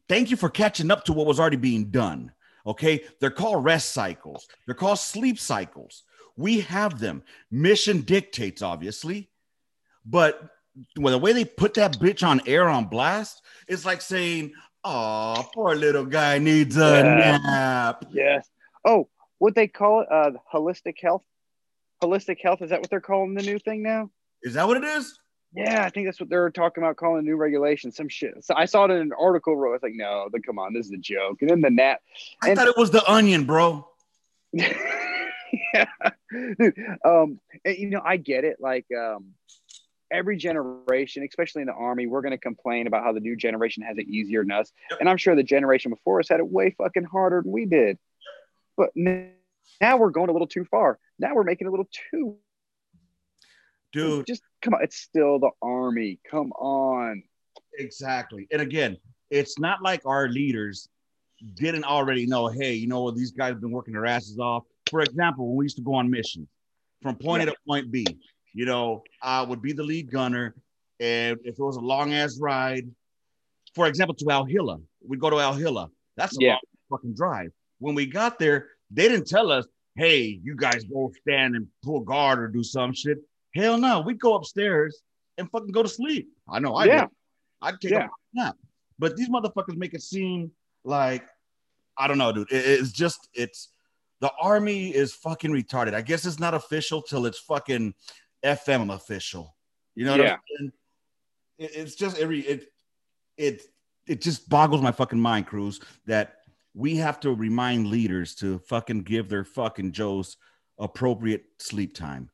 Speaker 1: thank you for catching up to what was already being done. Okay, they're called rest cycles. They're called sleep cycles. We have them. Mission dictates, obviously, but well, the way they put that bitch on air on blast, it's like saying, "Oh, poor little guy needs a
Speaker 2: Yeah.
Speaker 1: nap."
Speaker 2: Yes. Oh, what they call it? Uh, holistic health. Holistic health. Is that what they're calling the new thing now?
Speaker 1: Is that what it is?
Speaker 2: Yeah, I think that's what they're talking about calling new regulations. Some shit. So I saw it in an article. Where I was like, no, then come on, this is a joke. And then the nap.
Speaker 1: I
Speaker 2: And-
Speaker 1: thought it was the onion, bro. *laughs*
Speaker 2: yeah. Dude, um, and, you know, I get it. Like, um, every generation, especially in the army, we're going to complain about how the new generation has it easier than us.
Speaker 1: Yep.
Speaker 2: And I'm sure the generation before us had it way fucking harder than we did. But now we're going a little too far. Now we're making it a little too.
Speaker 1: Dude,
Speaker 2: Just come on. It's still the army. Come on.
Speaker 1: exactly. And again, it's not like our leaders didn't already know, hey, you know what, these guys have been working their asses off. For example, when we used to go on missions from point A to point B, you know, I would be the lead gunner. And if it was a long ass ride, for example, to Al Hilla, we'd go to Al Hilla. That's a
Speaker 2: Yeah.
Speaker 1: long fucking drive. When we got there, they didn't tell us, hey, you guys go stand and pull guard or do some shit. Hell no, we'd go upstairs and fucking go to sleep. I know I
Speaker 2: Yeah.
Speaker 1: I'd take
Speaker 2: Yeah.
Speaker 1: a nap. But these motherfuckers make it seem like I don't know, dude. It- it's just it's the army is fucking retarded. I guess it's not official till it's fucking FM official. You know what
Speaker 2: Yeah.
Speaker 1: It, it's just every it it it just boggles my fucking mind, Cruz, that we have to remind leaders to fucking give their fucking Joes appropriate sleep time.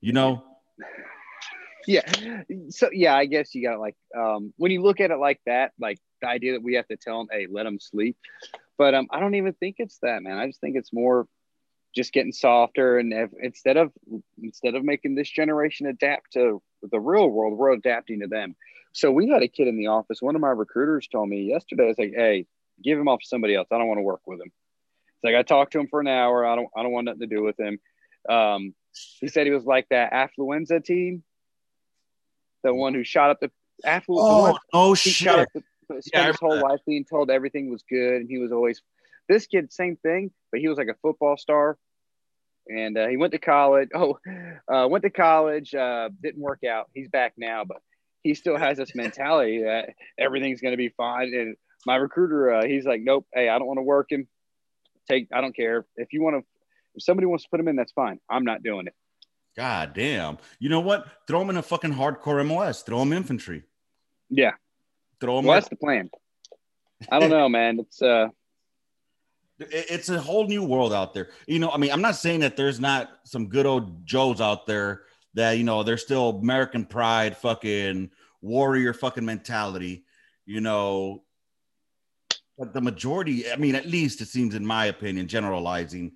Speaker 1: You know? *laughs*
Speaker 2: yeah. So yeah i guess you got like um when you look at it like that like the idea that we have to tell them hey let them sleep. But um i don't even think it's that man. I just think it's more just getting softer and if, instead of instead of making this generation adapt to the real world we're adapting to them. So we had a kid in the office one of my recruiters told me yesterday it's like hey give him off to somebody else. I don't want to work with him it's like i talked to him for an hour. I don't i don't want nothing to do with him um he said he was like that affluenza team the one who shot up the afflu- Oh
Speaker 1: Oh
Speaker 2: one
Speaker 1: no
Speaker 2: he shot
Speaker 1: shit.
Speaker 2: up the, spent
Speaker 1: Yeah,
Speaker 2: his whole life being told everything was good, and he was always this kid, same thing, but he was like a football star, and uh, he went to college. Oh, uh, went to college, uh, didn't work out. He's back now, but he still has this mentality that everything's going to be fine. And my recruiter, uh, he's like, nope, hey, I don't want to work him. Take, I don't care if you want to. If somebody wants to put him in, that's fine. I'm not doing it.
Speaker 1: God damn. You know what? Throw him in a fucking hardcore MOS. Throw him infantry.
Speaker 2: Yeah,
Speaker 1: Throw him.
Speaker 2: well, that's the plan. I don't know, man. It's uh,
Speaker 1: it's a whole new world out there. You know, I mean, I'm not saying that there's not some good old Joes out there that, you know, they're still American pride, fucking warrior fucking mentality, you know. But the majority, I mean, at least it seems, in my opinion, generalizing,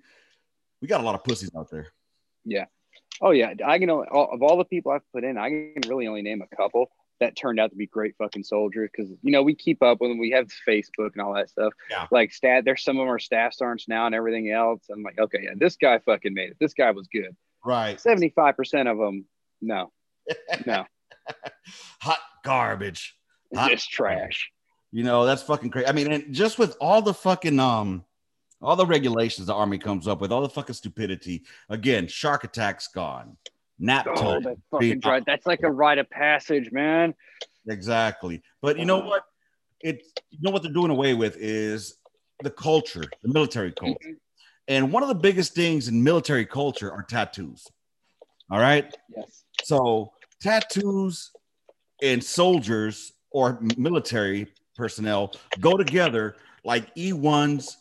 Speaker 1: we got a lot of pussies out there. Yeah.
Speaker 2: Oh yeah, I can only, of all the people I've put in, I can really only name a couple that turned out to be great fucking soldiers because you know we keep up with them. We have Facebook and all that stuff.
Speaker 1: Yeah.
Speaker 2: Like stat, there's some of our staff sergeants now and everything else. I'm like, okay, yeah, this guy fucking made it. This guy was good.
Speaker 1: Right.
Speaker 2: Seventy five percent of them, no, *laughs* no,
Speaker 1: Hot garbage. Hot
Speaker 2: just trash.
Speaker 1: You know, that's fucking crazy. I mean, and just with all the fucking um all the regulations the army comes up with, all the fucking stupidity. Again, shark attacks gone. Nap
Speaker 2: Oh,
Speaker 1: time.
Speaker 2: that fucking dry. That's like a rite of passage, man.
Speaker 1: Exactly. But you know what? It you know what they're doing away with is the culture, the military culture. Mm-hmm. And one of the biggest things in military culture are tattoos. All right.
Speaker 2: Yes.
Speaker 1: So tattoos and soldiers or military personnel go together like E1s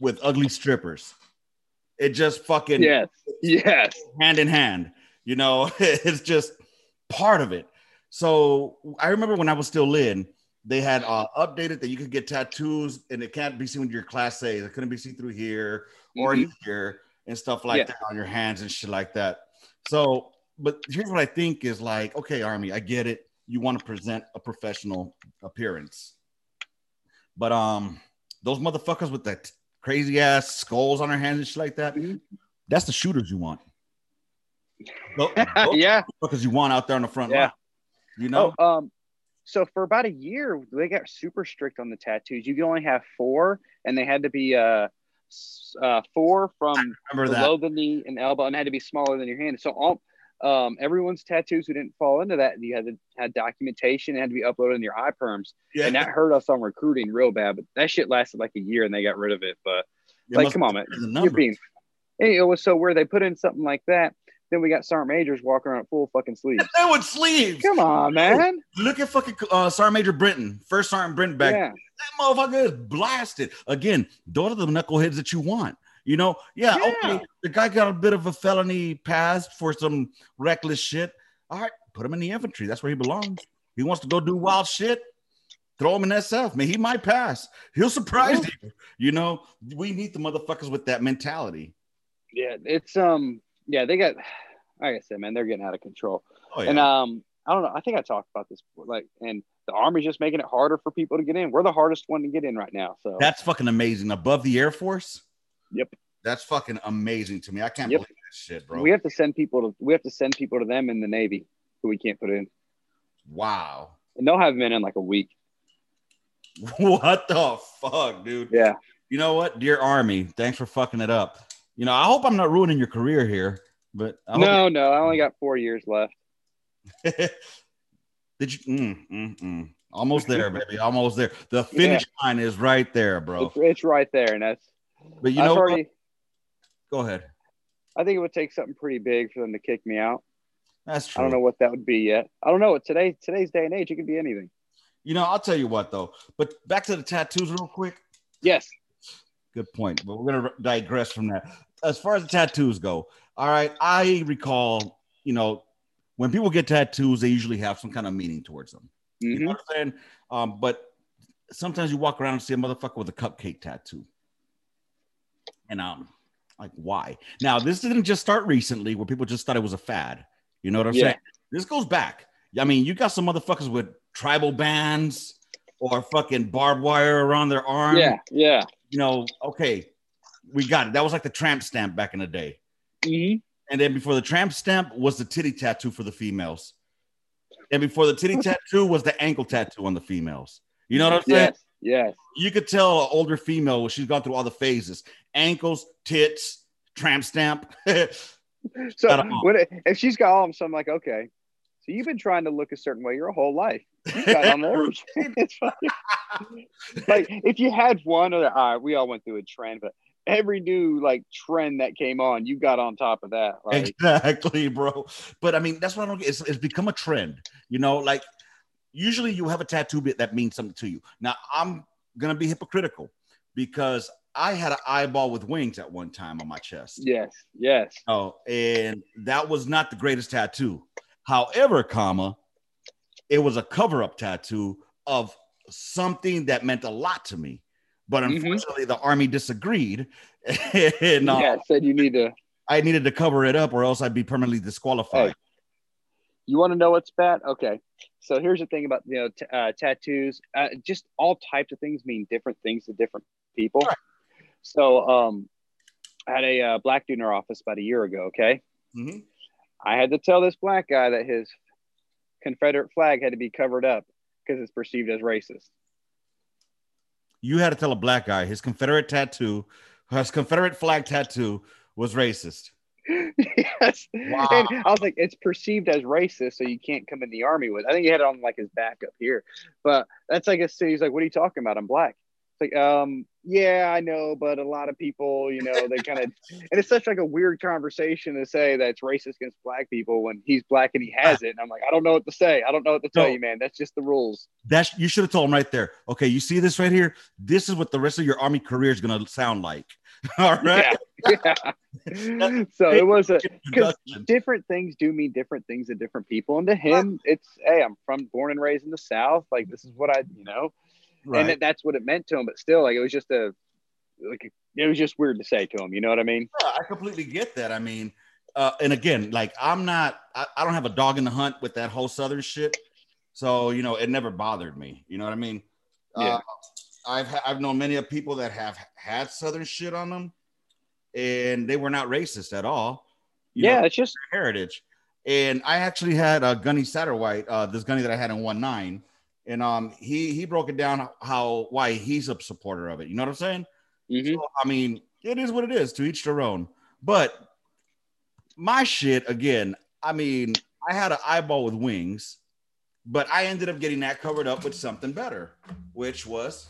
Speaker 1: with ugly strippers. It just fucking
Speaker 2: Yes. Yes.
Speaker 1: hand in hand. You know, *laughs* it's just part of it. So I remember when I was still in, they had uh, updated that you could get tattoos and it can't be seen with your class A. It couldn't be seen through here or
Speaker 2: Mhm.
Speaker 1: here and stuff like
Speaker 2: Yeah.
Speaker 1: that on your hands and shit like that. So, but here's what I think is like, okay, Army, I get it. You want to present a professional appearance, but um, those motherfuckers with that crazy ass skulls on their hands and shit like that,
Speaker 2: Mhm.
Speaker 1: that's the shooters you want. Tho- those *laughs*
Speaker 2: yeah.
Speaker 1: because you want out there on the front
Speaker 2: Yeah.
Speaker 1: line. You know,
Speaker 2: Oh, um, so for about a year, they got super strict on the tattoos. You could only have four, and they had to be uh, uh four from
Speaker 1: remember that?
Speaker 2: below the knee and elbow, and had to be smaller than your hand. So all um everyone's tattoos who didn't fall into that, and you had to had documentation, it had to be uploaded in your iPerms,
Speaker 1: Yeah,
Speaker 2: and that hurt us on recruiting real bad. But that shit lasted like a year, and they got rid of it. But like, come on, man, you're being. Hey, it was so weird. They put in something like that. Then we got sergeant majors walking around full fucking sleeves.
Speaker 1: They would sleeves.
Speaker 2: Come on, man.
Speaker 1: Look at fucking uh, Sergeant Major Brinton, first Sergeant Brinton back.
Speaker 2: Yeah.
Speaker 1: That motherfucker is blasted. Again, are the knuckleheads that you want. You know, yeah,
Speaker 2: Yeah.
Speaker 1: okay. The guy got a bit of a felony past for some reckless shit. All right, put him in the infantry. That's where he belongs. He wants to go do wild shit. Throw him in SF. Man, he might pass. He'll surprise you. You know, we need the motherfuckers with that mentality.
Speaker 2: Yeah, it's um, yeah, they got, like I said, man, they're getting out of control.
Speaker 1: Oh yeah.
Speaker 2: And um, I don't know. I think I talked about this before. Like, and the army's just making it harder for people to get in. We're the hardest one to get in right now. So
Speaker 1: That's fucking amazing. Above the Air Force.
Speaker 2: Yep.
Speaker 1: That's fucking amazing to me. I can't
Speaker 2: Yep.
Speaker 1: believe that shit, bro.
Speaker 2: we have to send people to we have to send people to them in the Navy who we can't put in,
Speaker 1: wow.
Speaker 2: and they'll have them in like a week. *laughs*
Speaker 1: What the fuck, dude?
Speaker 2: Yeah.
Speaker 1: You know what, dear Army, thanks for fucking it up. You know, I hope I'm not ruining your career here, but
Speaker 2: No, no, I only got four years left. *laughs*
Speaker 1: Did you? Mm, mm, mm. Almost there, baby. Almost there. The *laughs* finish line is right there, bro.
Speaker 2: It's, it's right there, and that's.
Speaker 1: But you
Speaker 2: I've
Speaker 1: know,
Speaker 2: already.
Speaker 1: go ahead.
Speaker 2: I think it would take something pretty big for them to kick me out.
Speaker 1: That's true.
Speaker 2: I don't know what that would be yet. I don't know. What today today's day and age, it could be anything.
Speaker 1: You know, I'll tell you what though. But back to the tattoos, real quick.
Speaker 2: Yes.
Speaker 1: Good point. But we're gonna digress from that. As far as the tattoos go, all right. I recall, you know, when people get tattoos, they usually have some kind of meaning towards them. You
Speaker 2: hmm
Speaker 1: know what I'm saying? Um, but sometimes you walk around and see a motherfucker with a cupcake tattoo. And um, like why? Now, this didn't just start recently where people just thought it was a fad. You know what I'm
Speaker 2: Yeah.
Speaker 1: saying? This goes back. I mean, you got some motherfuckers with tribal bands or fucking barbed wire around their arm.
Speaker 2: Yeah. Yeah.
Speaker 1: You know, okay, we got it. That was like the tramp stamp back in the day.
Speaker 2: hmm
Speaker 1: And then before the tramp stamp was the titty tattoo for the females. And before the titty *laughs* tattoo was the ankle tattoo on the females. You know what I'm saying?
Speaker 2: Yes. Yes.
Speaker 1: You could tell an older female when she's gone through all the phases ankles, tits, tramp stamp. *laughs*
Speaker 2: So when it, if she's got all of them, so I'm like, okay. So you've been trying to look a certain way your whole life. You got on *laughs* *laughs* funny. like if you had one or all right, we all went through a trend, but every new like trend that came on, you got on top of that. Like
Speaker 1: exactly, bro. But I mean, that's what I don't get. It's, it's become a trend. You know, like usually you have a tattoo bit that means something to you. Now, I'm going to be hypocritical because I had an eyeball with wings at one time on my chest.
Speaker 2: yes, yes.
Speaker 1: Oh, and that was not the greatest tattoo. However, comma, it was a cover-up tattoo of something that meant a lot to me. But
Speaker 2: Mhm.
Speaker 1: unfortunately, the army disagreed, *laughs* and uh,
Speaker 2: yeah, said you need to
Speaker 1: I needed to cover it up, or else I'd be permanently disqualified.
Speaker 2: Hey. You want to know what's bad? Okay. So here's the thing about you know t- uh, tattoos. Uh, just all types of things mean different things to different people.
Speaker 1: Right.
Speaker 2: So um, I had a uh, black dude in our office about a year ago. Okay,
Speaker 1: Mhm.
Speaker 2: I had to tell this black guy that his Confederate flag had to be covered up because it's perceived as racist.
Speaker 1: You had to tell a black guy his Confederate tattoo, his Confederate flag tattoo was racist. *laughs*
Speaker 2: yes.
Speaker 1: Wow.
Speaker 2: And I was like, it's perceived as racist, so you can't come in the army with. I think he had it on like his back up here, but that's like a city. He's like, what are you talking about? I'm black. It's like, um, yeah, I know, but a lot of people, you know, they kind of, *laughs* and it's such like a weird conversation to say that it's racist against black people when he's black and he has it. And I'm like, I don't know what to say. I don't know what to tell
Speaker 1: No.
Speaker 2: you, man. That's just the rules.
Speaker 1: That's you should have told him right there. Okay, you see this right here? This is what the rest of your army career is gonna sound like. *laughs* All right. *laughs*
Speaker 2: yeah. so it was a because different things do mean different things to different people, and to him, it's hey, I'm from born and raised in the South. Like this is what I, you know, and
Speaker 1: Right.
Speaker 2: that, that's what it meant to him. But still, like it was just a like it was just weird to say to him. You know what I mean?
Speaker 1: Yeah, I completely get that. I mean, uh, and again, like I'm not, I, I don't have a dog in the hunt with that whole Southern shit. So, you know, it never bothered me. You know what I mean?
Speaker 2: Yeah.
Speaker 1: Uh, I've, I've known many of people that have had Southern shit on them and they were not racist at all. You know,
Speaker 2: yeah, it's just
Speaker 1: heritage. And I actually had a Gunny Satterwhite, uh, this Gunny that I had in one nine, and um, he he broke it down how why he's a supporter of it. You know what I'm saying?
Speaker 2: mhm.
Speaker 1: So, I mean, it is what it is. To each their own. But my shit again. I mean, I had an eyeball with wings, but I ended up getting that covered up with something better, which was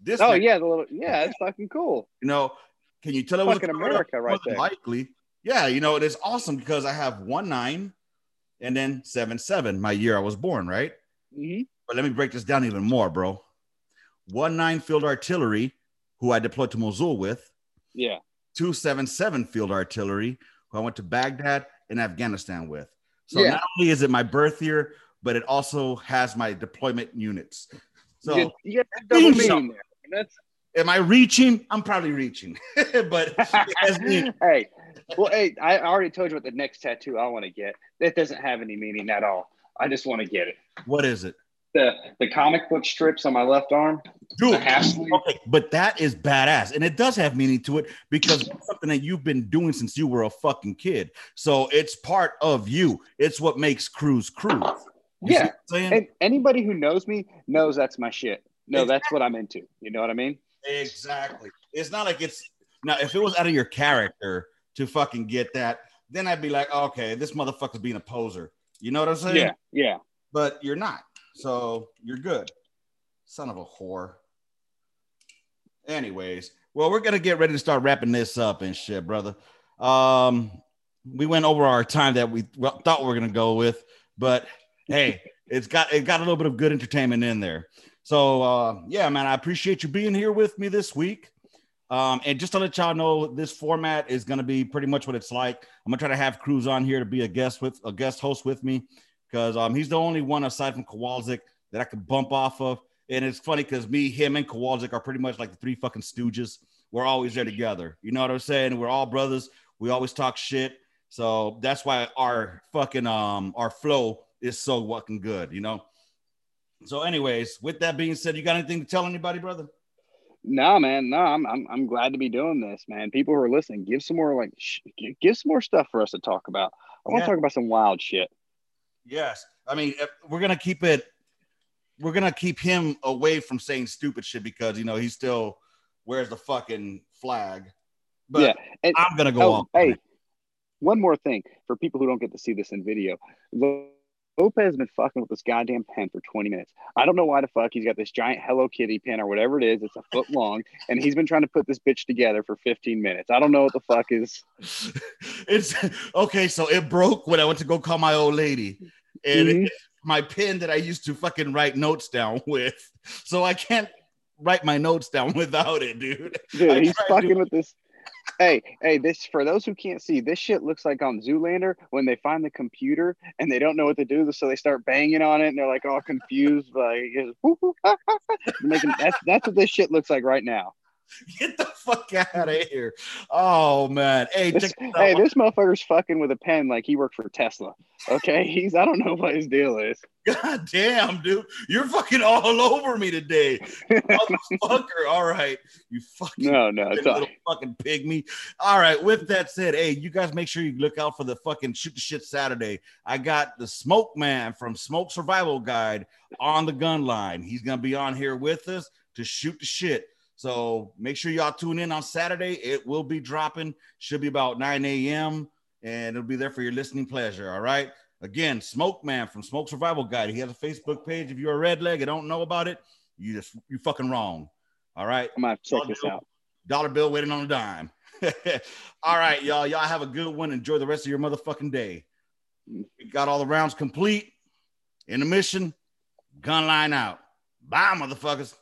Speaker 1: this.
Speaker 2: Oh
Speaker 1: next-
Speaker 2: yeah, the little yeah, it's fucking cool.
Speaker 1: you know, can you tell it was
Speaker 2: Fucking
Speaker 1: up?
Speaker 2: America right there.
Speaker 1: Likely, yeah. You know, it is awesome because I have one nine, and then seven seven. My year I was born, right?
Speaker 2: Mhm.
Speaker 1: But let me break this down even more, bro. One nine field artillery, who I deployed to Mosul with.
Speaker 2: Yeah,
Speaker 1: 277 field artillery, who I went to Baghdad and Afghanistan with. So
Speaker 2: Yeah.
Speaker 1: not only is it my birth year, but it also has my deployment units. So
Speaker 2: you, get, you get double meaning there. And that's
Speaker 1: am I reaching? I'm probably reaching, *laughs* but *laughs*
Speaker 2: hey, well, hey, I already told you what the next tattoo I want to get. That doesn't have any meaning at all. I just want to get it.
Speaker 1: what is it?
Speaker 2: The the comic book strips on my left arm.
Speaker 1: Dude,
Speaker 2: The half sleeve.
Speaker 1: okay, but that is badass, and it does have meaning to it because it's something that you've been doing since you were a fucking kid. So it's part of you. It's what makes Cruz Cruz. You
Speaker 2: Yeah.
Speaker 1: what I'm saying?
Speaker 2: And anybody who knows me knows that's my shit. No, that's what I'm into. You know what I mean?
Speaker 1: Exactly. It's not like it's now if it was out of your character to fucking get that, then I'd be like, okay, this motherfucker's being a poser. You know what I'm saying?
Speaker 2: Yeah, yeah.
Speaker 1: But you're not. So you're good. Son of a whore. Anyways, well, we're gonna get ready to start wrapping this up and shit, brother. Um, we went over our time that we thought we were gonna go with, but hey, it's got it got a little bit of good entertainment in there. So uh, yeah, man, I appreciate you being here with me this week. Um, and just to let y'all know, this format is gonna be pretty much what it's like. I'm gonna try to have Cruz on here to be a guest with a guest host with me because um, he's the only one aside from Kowalczyk that I could bump off of. And it's funny because me, him, and Kowalczyk are pretty much like the three fucking stooges. We're always there together. You know what I'm saying? We're all brothers. We always talk shit. So that's why our fucking um our flow is so fucking good, you know. So, anyways, with that being said, you got anything to tell anybody, brother?
Speaker 2: No, man. No, I'm, I'm I'm glad to be doing this, man. People who are listening, give some more like sh- give some more stuff for us to talk about. I want
Speaker 1: Yeah.
Speaker 2: to talk about some wild shit.
Speaker 1: Yes. I mean, we're gonna keep it. We're gonna keep him away from saying stupid shit because you know he still wears the fucking flag. But
Speaker 2: yeah, and
Speaker 1: I'm gonna go
Speaker 2: oh,
Speaker 1: on.
Speaker 2: hey, one more thing for people who don't get to see this in video. Lo- Lopez has been fucking with this goddamn pen for 20 minutes. I don't know why the fuck he's got this giant Hello Kitty pen or whatever it is. It's a foot long, and he's been trying to put this bitch together for 15 minutes. I don't know what the fuck is. *laughs*
Speaker 1: it's okay. So it broke when I went to go call my old lady, and
Speaker 2: Mhm.
Speaker 1: it's my pen that I used to fucking write notes down *laughs* with. So I can't write my notes down *laughs* without it, dude.
Speaker 2: Dude,
Speaker 1: I
Speaker 2: he's
Speaker 1: tried to-
Speaker 2: fucking with this. Hey, hey, this for those who can't see, this shit looks like on Zoolander when they find the computer and they don't know what to do, so they start banging on it and they're like all confused, like *laughs* *laughs* making that's that's what this shit looks like right now. *laughs*
Speaker 1: Get the fuck out of here. Oh man. Hey,
Speaker 2: This, hey, this motherfucker's fucking with a pen like he worked for Tesla. Okay, *laughs* he's I don't know what his deal is.
Speaker 1: God damn, dude. You're fucking all over me today. Motherfucker. All right. You fucking
Speaker 2: No, no,
Speaker 1: little fucking pygmy. All right. With that said, hey, you guys make sure you look out for the fucking shoot the shit Saturday. I got the smoke man from Smoke Survival Guide on the gun line. He's gonna be on here with us to shoot the shit. So make sure y'all tune in on Saturday. It will be dropping. Should be about 9 a.m. and it'll be there for your listening pleasure. All right. Again, Smoke Man from Smoke Survival Guide. He has a Facebook page. If you're a red leg and don't know about it, you just you fucking wrong. All right.
Speaker 2: I'm gonna check this out.
Speaker 1: Dollar bill waiting on a dime. *laughs* all right, y'all. Y'all have a good one. Enjoy the rest of your motherfucking day. We got all the rounds complete in the mission. Gun line out. Bye, motherfuckers.